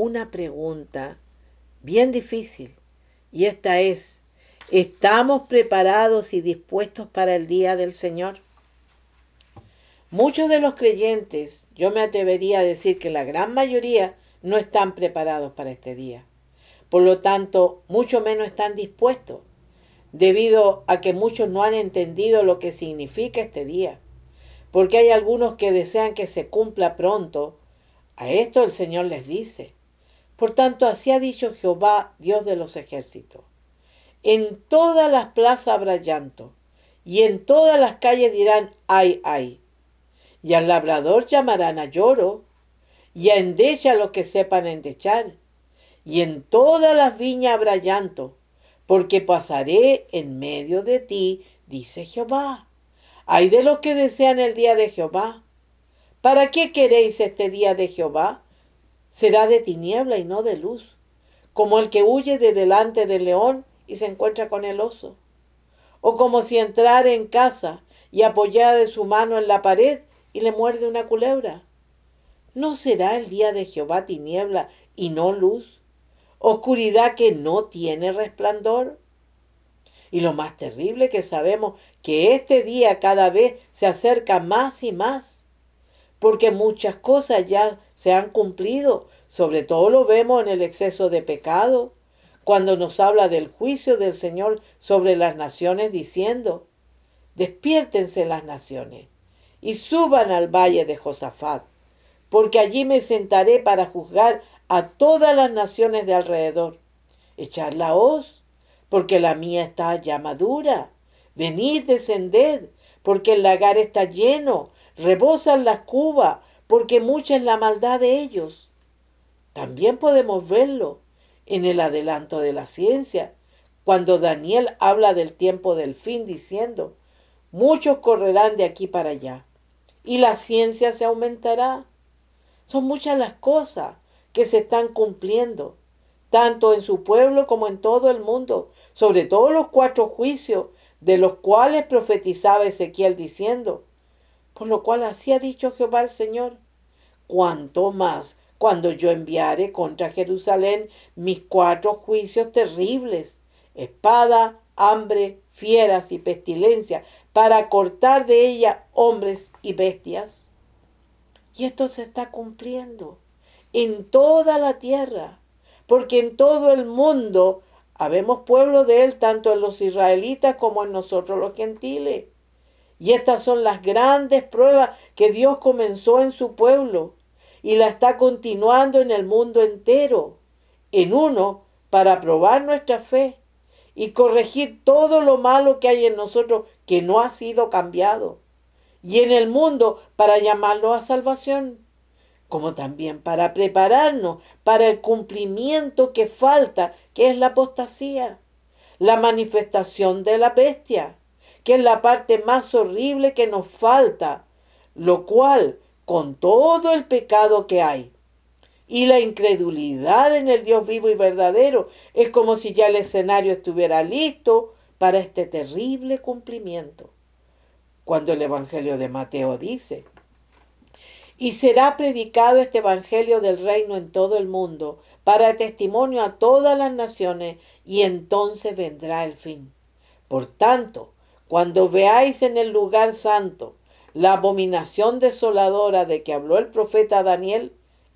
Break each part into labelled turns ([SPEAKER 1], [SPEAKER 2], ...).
[SPEAKER 1] una pregunta bien difícil y esta es, ¿estamos preparados y dispuestos para el día del Señor? Muchos de los creyentes, yo me atrevería a decir que la gran mayoría no están preparados para este día. Por lo tanto, mucho menos están dispuestos, debido a que muchos no han entendido lo que significa este día. Porque hay algunos que desean que se cumpla pronto. A esto el Señor les dice, por tanto, así ha dicho Jehová, Dios de los ejércitos. En todas las plazas habrá llanto, y en todas las calles dirán, ay, ay. Y al labrador llamarán a lloro, y a endecha los que sepan endechar. Y en todas las viñas habrá llanto, porque pasaré en medio de ti, dice Jehová. Ay de los que desean el día de Jehová. ¿Para qué queréis este día de Jehová? Será de tiniebla y no de luz, como el que huye de delante del león y se encuentra con el oso, o como si entrara en casa y apoyara su mano en la pared y le muerde una culebra. ¿No será el día de Jehová tiniebla y no luz? ¿Oscuridad que no tiene resplandor? Y lo más terrible que sabemos que este día cada vez se acerca más y más porque muchas cosas ya se han cumplido, sobre todo lo vemos en el exceso de pecado, cuando nos habla del juicio del Señor sobre las naciones diciendo, despiértense las naciones y suban al valle de Josafat, porque allí me sentaré para juzgar a todas las naciones de alrededor. Echad la hoz, porque la mía está ya madura. Venid, descended, porque el lagar está lleno, rebosan las cubas, porque mucha es la maldad de ellos. También podemos verlo en el adelanto de la ciencia, cuando Daniel habla del tiempo del fin, diciendo, muchos correrán de aquí para allá, y la ciencia se aumentará. Son muchas las cosas que se están cumpliendo, tanto en su pueblo como en todo el mundo, sobre todo los cuatro juicios de los cuales profetizaba Ezequiel diciendo, por lo cual así ha dicho Jehová el Señor, cuanto más cuando yo enviare contra Jerusalén mis cuatro juicios terribles, espada, hambre, fieras y pestilencia, para cortar de ella hombres y bestias. Y esto se está cumpliendo en toda la tierra, porque en todo el mundo habemos pueblo de él, tanto en los israelitas como en nosotros los gentiles. Y estas son las grandes pruebas que Dios comenzó en su pueblo y la está continuando en el mundo entero. En uno, para probar nuestra fe y corregir todo lo malo que hay en nosotros que no ha sido cambiado. Y en el mundo, para llamarlo a salvación. Como también para prepararnos para el cumplimiento que falta, que es la apostasía, la manifestación de la bestia que es la parte más horrible que nos falta, lo cual, con todo el pecado que hay, y la incredulidad en el Dios vivo y verdadero. Es como si ya el escenario estuviera listo para este terrible cumplimiento. Cuando el Evangelio de Mateo dice, y será predicado este Evangelio del reino en todo el mundo, para testimonio a todas las naciones, y entonces vendrá el fin. Por tanto, cuando veáis en el lugar santo la abominación desoladora de que habló el profeta Daniel,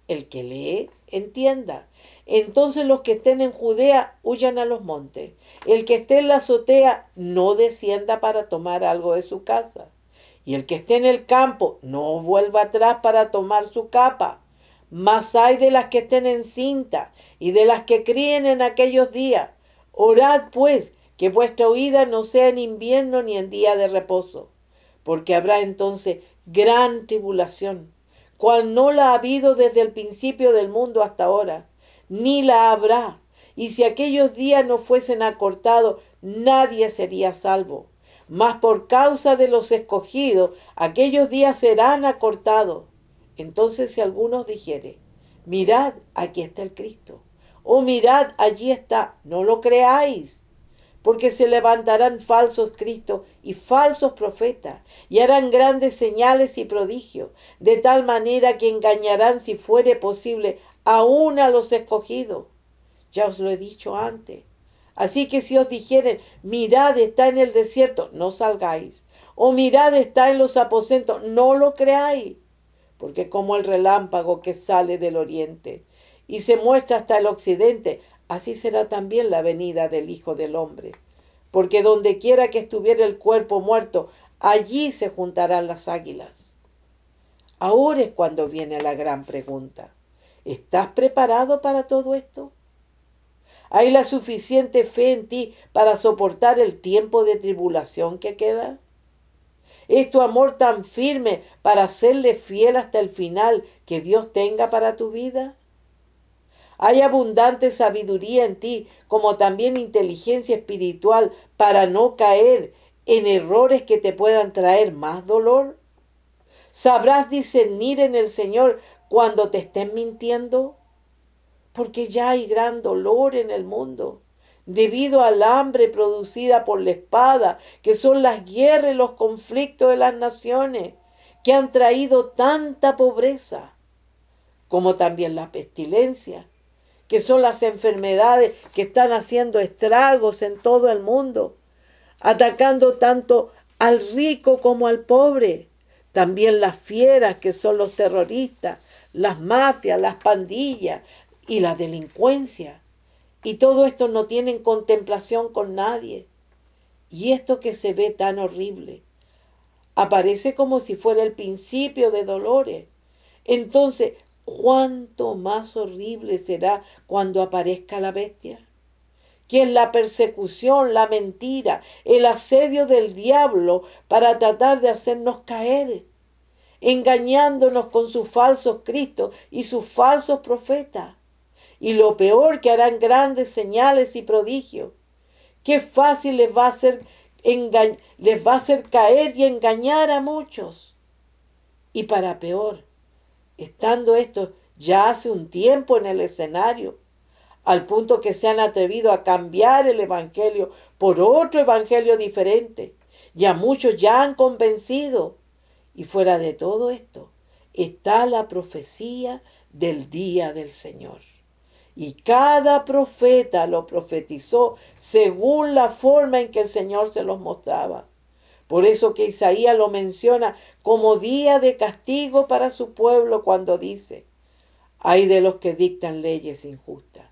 [SPEAKER 1] el que lee, entienda. Entonces los que estén en Judea huyan a los montes. El que esté en la azotea no descienda para tomar algo de su casa. Y el que esté en el campo no vuelva atrás para tomar su capa. Mas hay de las que estén en cinta y de las que críen en aquellos días. Orad pues que vuestra huida no sea en invierno ni en día de reposo, porque habrá entonces gran tribulación, cual no la ha habido desde el principio del mundo hasta ahora, ni la habrá. Y si aquellos días no fuesen acortados, nadie sería salvo. Mas por causa de los escogidos, aquellos días serán acortados. Entonces si algunos dijere, mirad, aquí está el Cristo, o mirad, allí está, no lo creáis porque se levantarán falsos Cristos y falsos profetas, y harán grandes señales y prodigios, de tal manera que engañarán, si fuere posible, aún a los escogidos. Ya os lo he dicho antes. Así que si os dijeren, mirad está en el desierto, no salgáis. O mirad está en los aposentos, no lo creáis. Porque como el relámpago que sale del oriente y se muestra hasta el occidente, así será también la venida del Hijo del Hombre. Porque donde quiera que estuviera el cuerpo muerto, allí se juntarán las águilas. Ahora es cuando viene la gran pregunta. ¿Estás preparado para todo esto? ¿Hay la suficiente fe en ti para soportar el tiempo de tribulación que queda? ¿Es tu amor tan firme para serle fiel hasta el final que Dios tenga para tu vida? Hay abundante sabiduría en ti, como también inteligencia espiritual para no caer en errores que te puedan traer más dolor. ¿Sabrás discernir en el Señor cuando te estén mintiendo? Porque ya hay gran dolor en el mundo debido al hambre producida por la espada, que son las guerras y los conflictos de las naciones, que han traído tanta pobreza, como también la pestilencia, que son las enfermedades que están haciendo estragos en todo el mundo, atacando tanto al rico como al pobre. También las fieras que son los terroristas, las mafias, las pandillas y la delincuencia. Y todo esto no tienen contemplación con nadie. Y esto que se ve tan horrible aparece como si fuera el principio de dolores. Entonces, cuánto más horrible será cuando aparezca la bestia. Que es la persecución, la mentira, el asedio del diablo para tratar de hacernos caer, engañándonos con sus falsos Cristos y sus falsos profetas. Y lo peor que harán grandes señales y prodigios. Qué fácil les va a les va a hacer caer y engañar a muchos. Y para peor, estando esto ya hace un tiempo en el escenario, al punto que se han atrevido a cambiar el Evangelio por otro Evangelio diferente, y a muchos ya han convencido. Y fuera de todo esto está la profecía del día del Señor. Y cada profeta lo profetizó según la forma en que el Señor se los mostraba. Por eso que Isaías lo menciona como día de castigo para su pueblo cuando dice, hay de los que dictan leyes injustas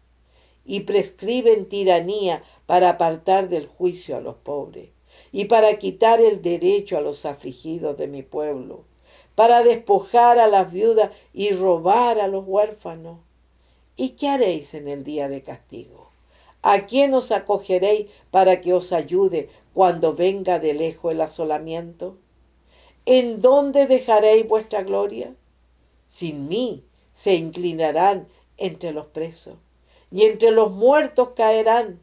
[SPEAKER 1] y prescriben tiranía para apartar del juicio a los pobres y para quitar el derecho a los afligidos de mi pueblo, para despojar a las viudas y robar a los huérfanos. ¿Y qué haréis en el día de castigo? ¿A quién os acogeréis para que os ayude cuando venga de lejos el asolamiento? ¿En dónde dejaréis vuestra gloria? Sin mí se inclinarán entre los presos, y entre los muertos caerán,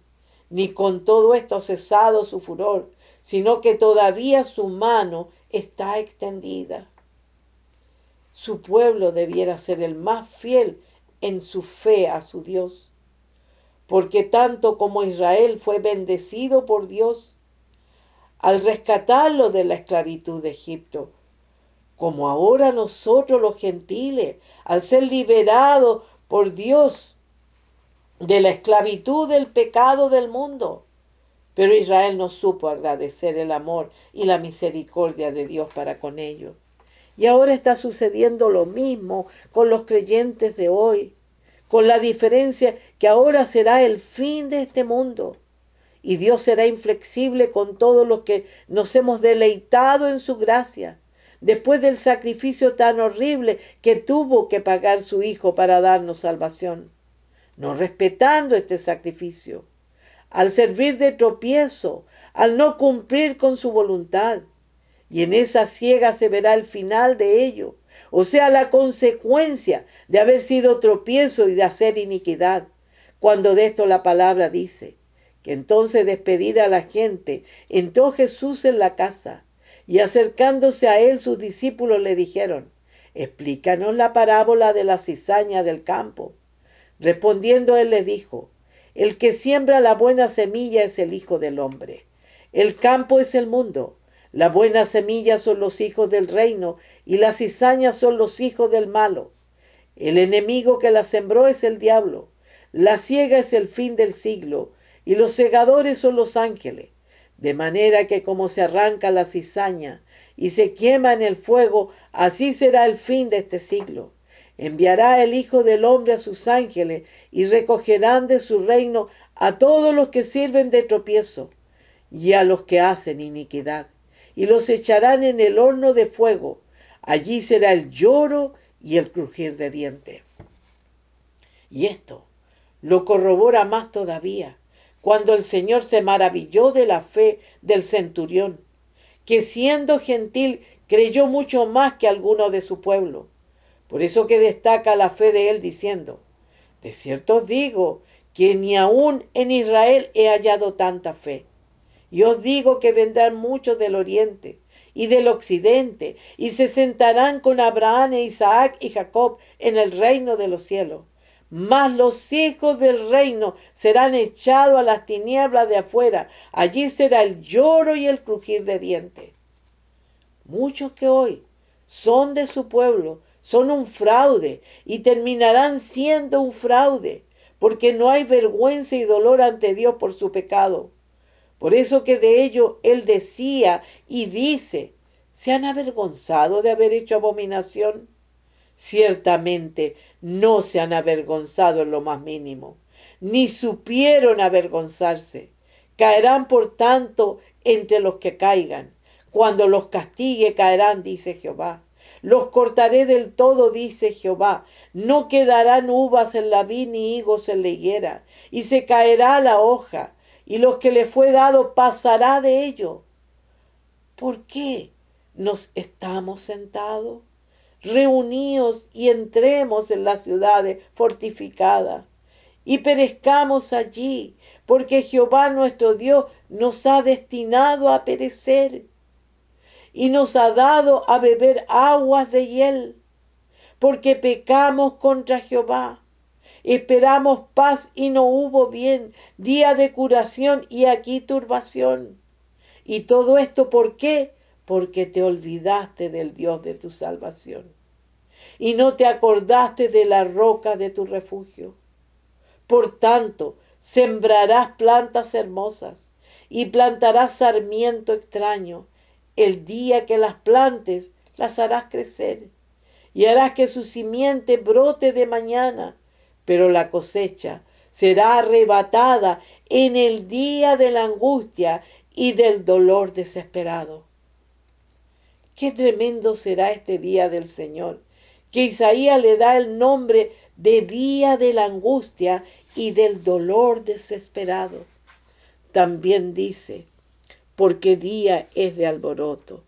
[SPEAKER 1] ni con todo esto cesado su furor, sino que todavía su mano está extendida. Su pueblo debiera ser el más fiel en su fe a su Dios. Porque tanto como Israel fue bendecido por Dios al rescatarlo de la esclavitud de Egipto, como ahora nosotros los gentiles, al ser liberados por Dios de la esclavitud del pecado del mundo. Pero Israel no supo agradecer el amor y la misericordia de Dios para con ellos. Y ahora está sucediendo lo mismo con los creyentes de hoy, con la diferencia que ahora será el fin de este mundo. Y Dios será inflexible con todos los que nos hemos deleitado en su gracia, después del sacrificio tan horrible que tuvo que pagar su Hijo para darnos salvación, no respetando este sacrificio, al servir de tropiezo, al no cumplir con su voluntad. Y en esa ciega se verá el final de ello, o sea, la consecuencia de haber sido tropiezo y de hacer iniquidad. Cuando de esto la palabra dice que entonces despedida a la gente, entró Jesús en la casa y acercándose a él sus discípulos le dijeron, explícanos la parábola de la cizaña del campo. Respondiendo él les dijo, el que siembra la buena semilla es el Hijo del Hombre. El campo es el mundo. La buena semilla son los hijos del reino y las cizañas son los hijos del malo. El enemigo que la sembró es el diablo. La ciega es el fin del siglo y los segadores son los ángeles. De manera que como se arranca la cizaña y se quema en el fuego, así será el fin de este siglo. Enviará el Hijo del Hombre a sus ángeles y recogerán de su reino a todos los que sirven de tropiezo y a los que hacen iniquidad, y los echarán en el horno de fuego. Allí será el lloro y el crujir de dientes. Y esto lo corrobora más todavía cuando el Señor se maravilló de la fe del centurión, que siendo gentil creyó mucho más que alguno de su pueblo por eso que destaca la fe de él diciendo, de cierto os digo que ni aún en Israel he hallado tanta fe. Y os digo que vendrán muchos del oriente y del occidente y se sentarán con Abraham, e Isaac y Jacob en el reino de los cielos. Mas los hijos del reino serán echados a las tinieblas de afuera. Allí será el lloro y el crujir de dientes. Muchos que hoy son de su pueblo son un fraude y terminarán siendo un fraude, porque no hay vergüenza y dolor ante Dios por su pecado. Por eso que de ello él decía y dice, ¿se han avergonzado de haber hecho abominación? Ciertamente no se han avergonzado en lo más mínimo, ni supieron avergonzarse. Caerán por tanto entre los que caigan. Cuando los castigue caerán, dice Jehová. Los cortaré del todo, dice Jehová. No quedarán uvas en la vid ni higos en la higuera, y se caerá la hoja, y lo que le fue dado pasará de ello. ¿Por qué nos estamos sentados? Reuníos y entremos en las ciudades fortificadas y perezcamos allí, porque Jehová nuestro Dios nos ha destinado a perecer y nos ha dado a beber aguas de hiel, porque pecamos contra Jehová. Esperamos paz y no hubo bien, día de curación y aquí turbación. Y todo esto ¿por qué? Porque te olvidaste del Dios de tu salvación y no te acordaste de la roca de tu refugio. Por tanto, sembrarás plantas hermosas y plantarás sarmiento extraño el día que las plantes, las harás crecer y harás que su simiente brote de mañana, pero la cosecha será arrebatada en el día de la angustia y del dolor desesperado. Qué tremendo será este día del Señor, que Isaías le da el nombre de día de la angustia y del dolor desesperado. También dice, porque día es de alboroto,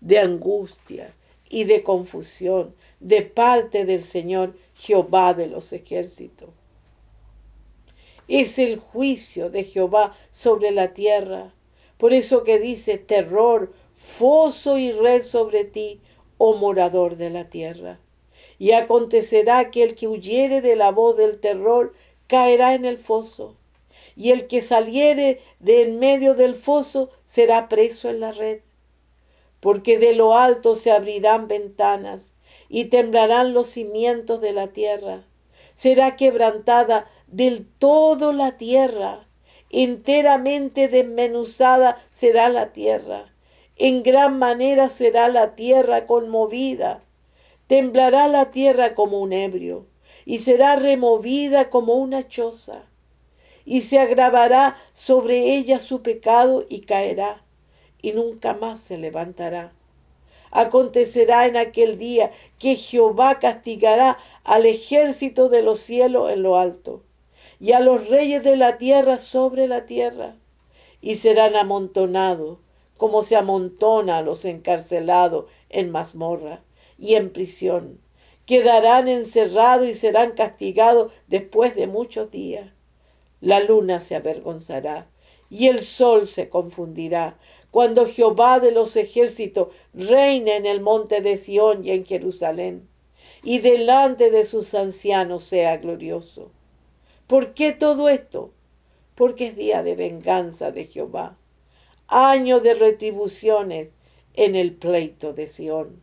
[SPEAKER 1] de angustia y de confusión de parte del Señor Jehová de los ejércitos. Es el juicio de Jehová sobre la tierra. Por eso que dice terror, foso y red sobre ti, oh morador de la tierra. Y acontecerá que el que huyere de la voz del terror caerá en el foso, y el que saliere de en medio del foso será preso en la red. Porque de lo alto se abrirán ventanas y temblarán los cimientos de la tierra. Será quebrantada del todo la tierra, enteramente desmenuzada será la tierra. En gran manera será la tierra conmovida. Temblará la tierra como un ebrio y será removida como una choza. Y se agravará sobre ella su pecado y caerá, y nunca más se levantará. Acontecerá en aquel día que Jehová castigará al ejército de los cielos en lo alto, y a los reyes de la tierra sobre la tierra, y serán amontonados como se amontona a los encarcelados en mazmorra y en prisión. Quedarán encerrados y serán castigados después de muchos días. La luna se avergonzará y el sol se confundirá, cuando Jehová de los ejércitos reine en el monte de Sión y en Jerusalén, y delante de sus ancianos sea glorioso. ¿Por qué todo esto? Porque es día de venganza de Jehová, año de retribuciones en el pleito de Sión.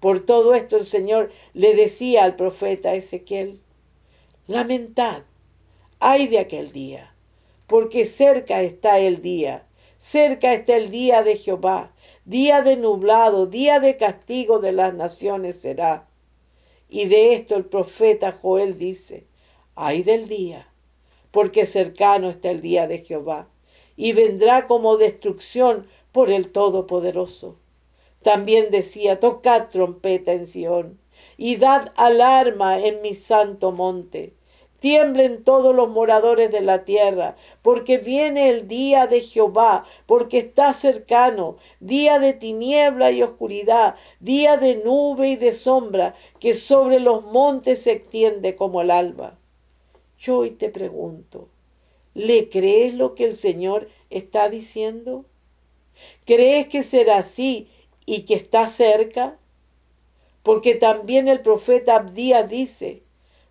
[SPEAKER 1] Por todo esto el Señor le decía al profeta Ezequiel, lamentad, ay de aquel día, porque cerca está el día, cerca está el día de Jehová, día de nublado, día de castigo de las naciones será. Y de esto el profeta Joel dice, ay del día, porque cercano está el día de Jehová, y vendrá como destrucción por el Todopoderoso. También decía, tocad trompeta en Sión y dad alarma en mi santo monte. Tiemblen todos los moradores de la tierra, porque viene el día de Jehová, porque está cercano, día de tiniebla y oscuridad, día de nube y de sombra, que sobre los montes se extiende como el alba. Yo hoy te pregunto, ¿le crees lo que el Señor está diciendo? ¿Crees que será así y que está cerca? Porque también el profeta Abdías dice,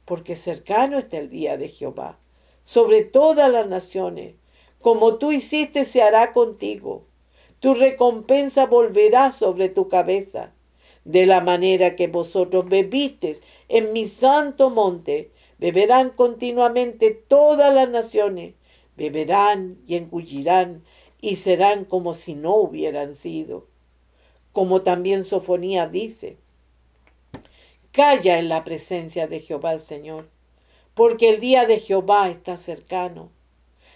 [SPEAKER 1] porque cercano está el día de Jehová, sobre todas las naciones. Como tú hiciste se hará contigo. Tu recompensa volverá sobre tu cabeza. De la manera que vosotros bebisteis en mi santo monte, beberán continuamente todas las naciones, beberán y engullirán y serán como si no hubieran sido como también Sofonía dice. Calla en la presencia de Jehová el Señor, porque el día de Jehová está cercano.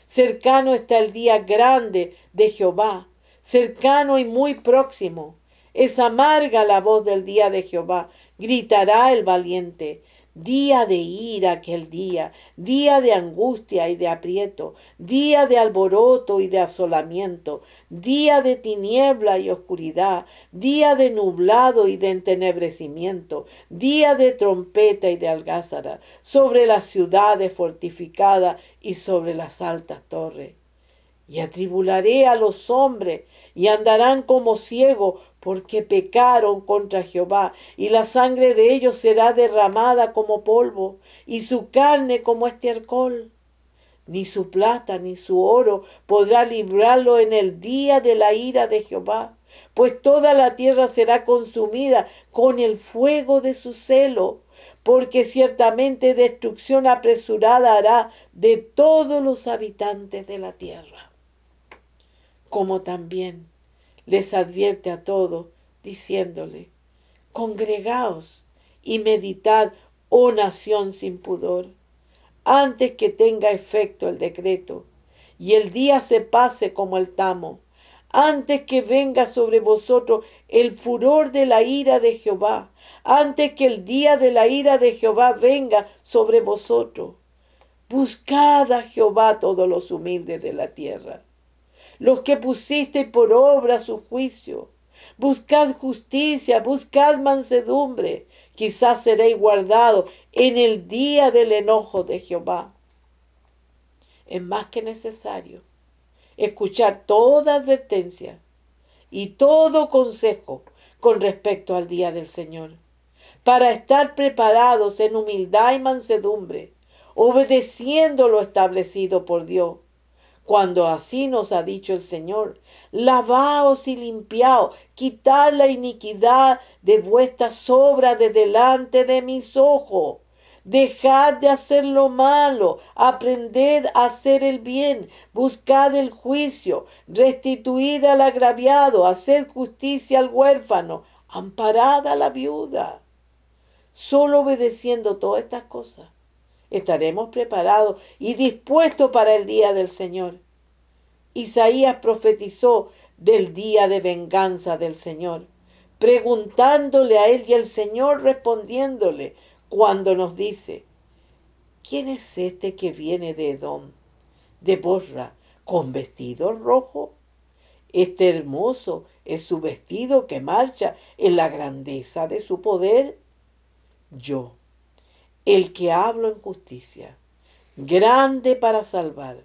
[SPEAKER 1] Cercano está el día grande de Jehová, cercano y muy próximo. Es amarga la voz del día de Jehová, gritará el valiente día de ira aquel día, día de angustia y de aprieto, día de alboroto y de asolamiento, día de tiniebla y oscuridad, día de nublado y de entenebrecimiento, día de trompeta y de algázara, sobre las ciudades fortificadas y sobre las altas torres. Y atribularé a los hombres y andarán como ciegos porque pecaron contra Jehová, y la sangre de ellos será derramada como polvo, y su carne como estiércol. Ni su plata ni su oro podrá librarlo en el día de la ira de Jehová, pues toda la tierra será consumida con el fuego de su celo, porque ciertamente destrucción apresurada hará de todos los habitantes de la tierra. Como también les advierte a todos, diciéndole, congregaos y meditad, oh nación sin pudor, antes que tenga efecto el decreto, y el día se pase como el tamo, antes que venga sobre vosotros el furor de la ira de Jehová, antes que el día de la ira de Jehová venga sobre vosotros. Buscad a Jehová todos los humildes de la tierra los que pusisteis por obra su juicio. Buscad justicia, buscad mansedumbre, quizás seréis guardados en el día del enojo de Jehová. Es más que necesario escuchar toda advertencia y todo consejo con respecto al día del Señor. para estar preparados en humildad y mansedumbre, obedeciendo lo establecido por Dios. Cuando así nos ha dicho el Señor, lavaos y limpiaos, quitad la iniquidad de vuestras obras de delante de mis ojos. Dejad de hacer lo malo, aprended a hacer el bien, buscad el juicio, restituid al agraviado, haced justicia al huérfano, amparad a la viuda. Solo obedeciendo todas estas cosas estaremos preparados y dispuestos para el día del Señor. Isaías profetizó del día de venganza del Señor, preguntándole a él y el Señor respondiéndole cuando nos dice, ¿quién es este que viene de Edom, de Borra, con vestido rojo? Este hermoso es su vestido que marcha en la grandeza de su poder. Yo, el que hablo en justicia, grande para salvar.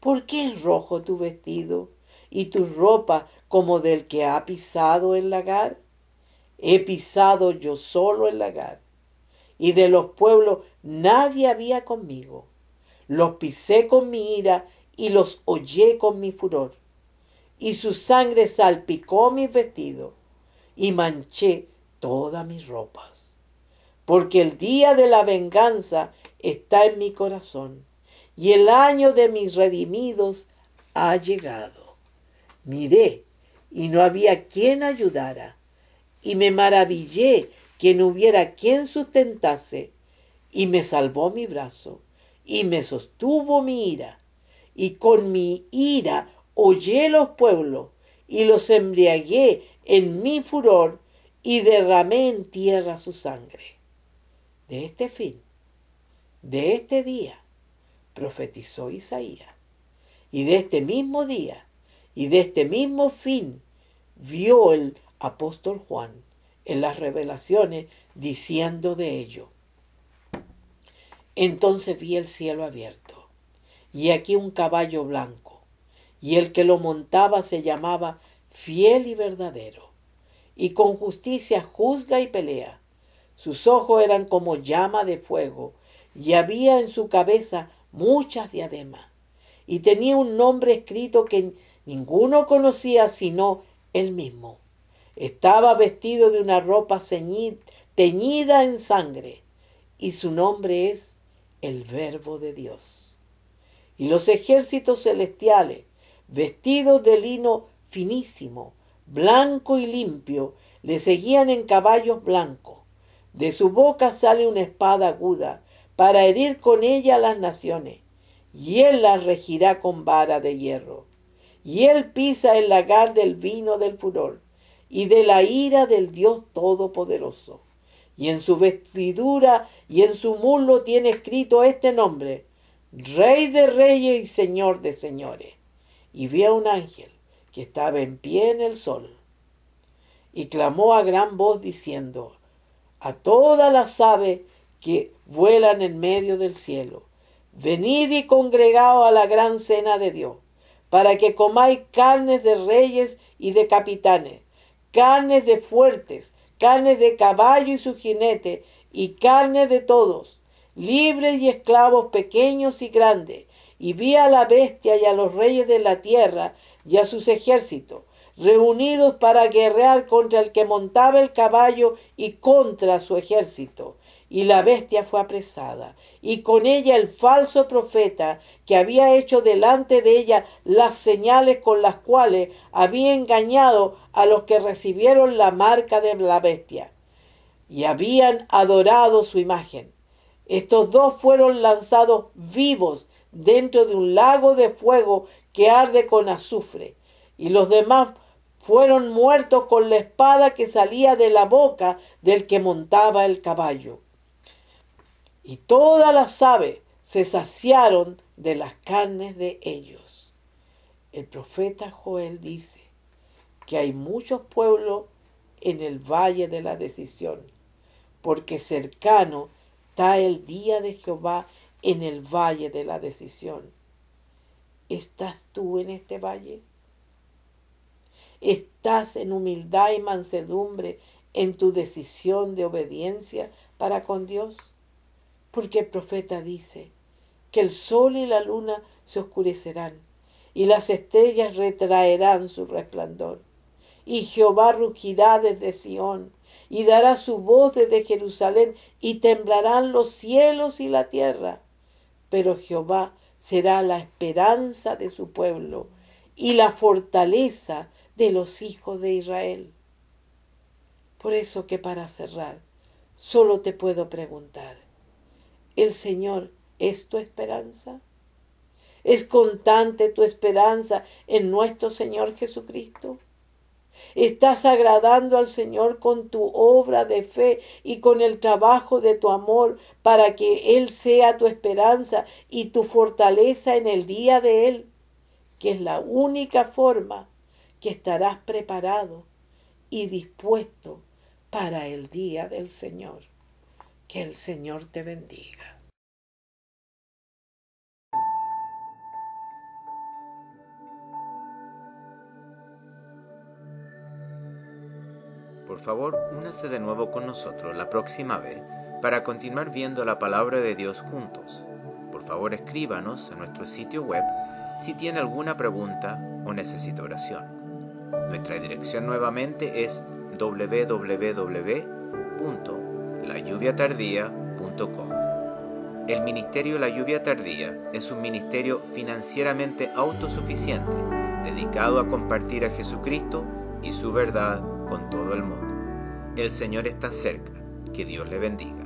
[SPEAKER 1] ¿Por qué es rojo tu vestido y tu ropa como del que ha pisado el lagar? He pisado yo solo el lagar, y de los pueblos nadie había conmigo. Los pisé con mi ira y los hollé con mi furor, y su sangre salpicó mis vestidos, y manché todas mis ropas. Porque el día de la venganza está en mi corazón, y el año de mis redimidos ha llegado. Miré, y no había quien ayudara, y me maravillé que no hubiera quien sustentase, y me salvó mi brazo, y me sostuvo mi ira, y con mi ira hollé los pueblos, y los embriagué en mi furor, y derramé en tierra su sangre. De este fin, de este día, profetizó Isaías. Y de este mismo día y de este mismo fin vio el apóstol Juan en las revelaciones diciendo de ello. Entonces vi el cielo abierto y aquí un caballo blanco y el que lo montaba se llamaba fiel y verdadero y con justicia juzga y pelea. Sus ojos eran como llama de fuego y había en su cabeza muchas diademas, y tenía un nombre escrito que ninguno conocía sino él mismo. Estaba vestido de una ropa teñida en sangre, y su nombre es el Verbo de Dios. Y los ejércitos celestiales, vestidos de lino finísimo, blanco y limpio, le seguían en caballos blancos. De su boca sale una espada aguda, para herir con ella a las naciones, y él las regirá con vara de hierro. Y él pisa el lagar del vino del furor y de la ira del Dios Todopoderoso. Y en su vestidura y en su muslo tiene escrito este nombre, Rey de Reyes y Señor de Señores. Y vi a un ángel que estaba en pie en el sol. Y clamó a gran voz diciendo, a todas las aves que vuelan en medio del cielo. Venid y congregaos a la gran cena de Dios, para que comáis carnes de reyes y de capitanes, carnes de fuertes, carnes de caballo y su jinete, y carnes de todos, libres y esclavos pequeños y grandes. Y vi a la bestia y a los reyes de la tierra y a sus ejércitos, reunidos para guerrear contra el que montaba el caballo y contra su ejército y la bestia fue apresada, y con ella el falso profeta que había hecho delante de ella las señales con las cuales había engañado a los que recibieron la marca de la bestia, y habían adorado su imagen. Estos dos fueron lanzados vivos dentro de un lago de fuego que arde con azufre, y los demás fueron muertos con la espada que salía de la boca del que montaba el caballo y todas las aves se saciaron de las carnes de ellos. El profeta Joel dice que hay muchos pueblos en el valle de la decisión, porque cercano está el día de Jehová en el valle de la decisión. ¿Estás tú en este valle? ¿Estás en humildad y mansedumbre en tu decisión de obediencia para con Dios? Porque el profeta dice que el sol y la luna se oscurecerán y las estrellas retraerán su resplandor. Y Jehová rugirá desde Sión y dará su voz desde Jerusalén y temblarán los cielos y la tierra. Pero Jehová será la esperanza de su pueblo y la fortaleza de los hijos de Israel. Por eso que para cerrar, solo te puedo preguntar, ¿el Señor es tu esperanza? ¿Es constante tu esperanza en nuestro Señor Jesucristo? Estás agradando al Señor con tu obra de fe y con el trabajo de tu amor para que Él sea tu esperanza y tu fortaleza en el día de Él, que es la única forma que estarás preparado y dispuesto para el día del Señor. Que el Señor te bendiga.
[SPEAKER 2] Por favor, únase de nuevo con nosotros la próxima vez para continuar viendo la palabra de Dios juntos. Por favor, escríbanos a nuestro sitio web si tiene alguna pregunta o necesita oración. Nuestra dirección nuevamente es www.layuviatardía.com. El Ministerio La Lluvia Tardía es un ministerio financieramente autosuficiente dedicado a compartir a Jesucristo y su verdad con todo el mundo. El Señor está cerca. Que Dios le bendiga.